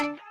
you